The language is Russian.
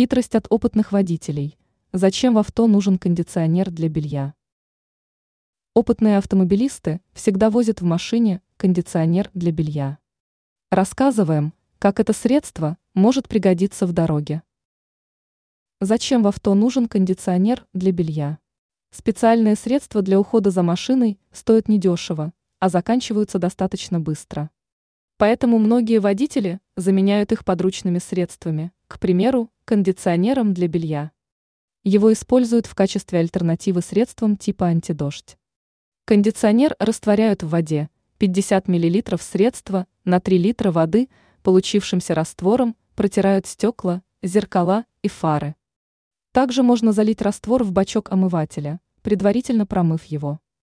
Хитрость от опытных водителей. Зачем в авто нужен кондиционер для белья? Опытные автомобилисты всегда возят в машине кондиционер для белья. Рассказываем, как это средство может пригодиться в дороге. Зачем в авто нужен кондиционер для белья? Специальные средства для ухода за машиной стоят недешево, а заканчиваются достаточно быстро. Поэтому многие водители заменяют их подручными средствами, к примеру, кондиционером для белья. Его используют в качестве альтернативы средствам типа антидождь. Кондиционер растворяют в воде, 50 мл средства на 3 литра воды получившимся раствором протирают стекла, зеркала и фары. Также можно залить раствор в бачок омывателя, предварительно промыв его.